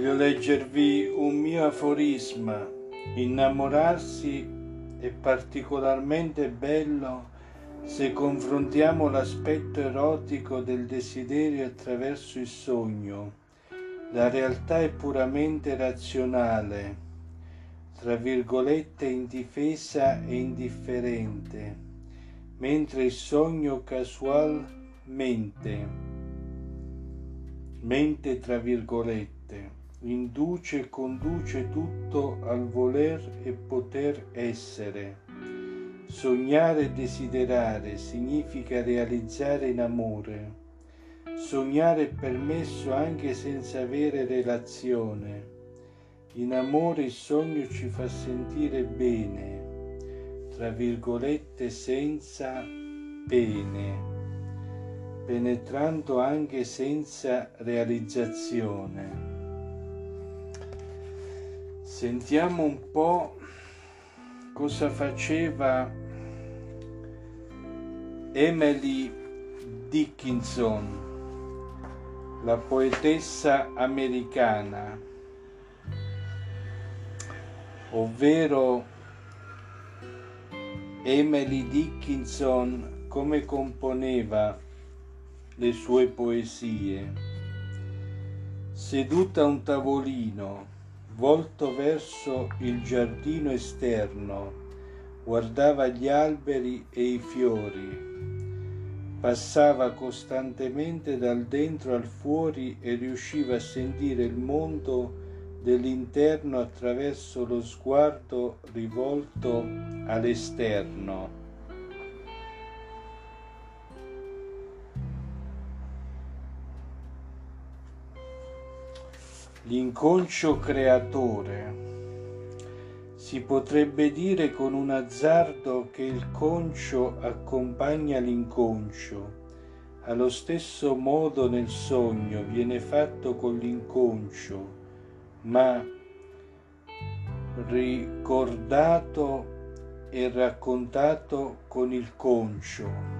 leggervi un mio aforisma. Innamorarsi è particolarmente bello se confrontiamo l'aspetto erotico del desiderio attraverso il sogno. La realtà è puramente razionale, tra virgolette indifesa e indifferente, mentre il sogno casualmente, mente tra virgolette, induce e conduce tutto al voler e poter essere. Sognare e desiderare significa realizzare in amore. Sognare è permesso anche senza avere relazione. In amore il sogno ci fa sentire bene, tra virgolette senza pene, penetrando anche senza realizzazione. Sentiamo un po' cosa faceva Emily Dickinson, la poetessa americana, ovvero Emily Dickinson come componeva le sue poesie. Seduta a un tavolino, volto verso il giardino esterno, guardava gli alberi e i fiori. Passava costantemente dal dentro al fuori e riusciva a sentire il mondo dell'interno attraverso lo sguardo rivolto all'esterno. L'inconscio creatore. Si potrebbe dire con un azzardo che il concio accompagna l'inconscio. Allo stesso modo nel sogno viene fatto con l'inconscio, ma ricordato e raccontato con il concio.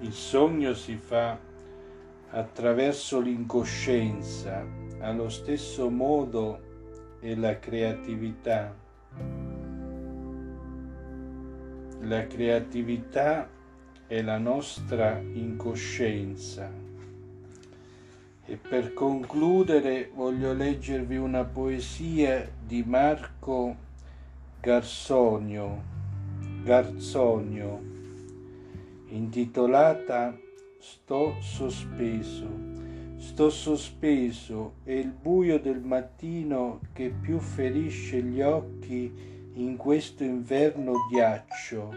Il sogno si fa attraverso l'incoscienza, allo stesso modo è la creatività. La creatività è la nostra incoscienza. E per concludere voglio leggervi una poesia di Marco Garsonio, Garzonio intitolata Sto sospeso. Sto sospeso è il buio del mattino che più ferisce gli occhi in questo inverno ghiaccio,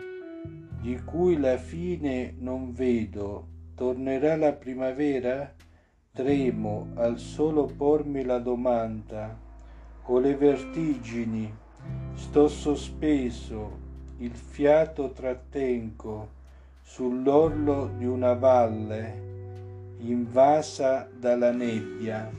di cui la fine non vedo. Tornerà la primavera? Tremo al solo pormi la domanda. Ho le vertigini, sto sospeso, il fiato trattengo sull'orlo di una valle invasa dalla nebbia.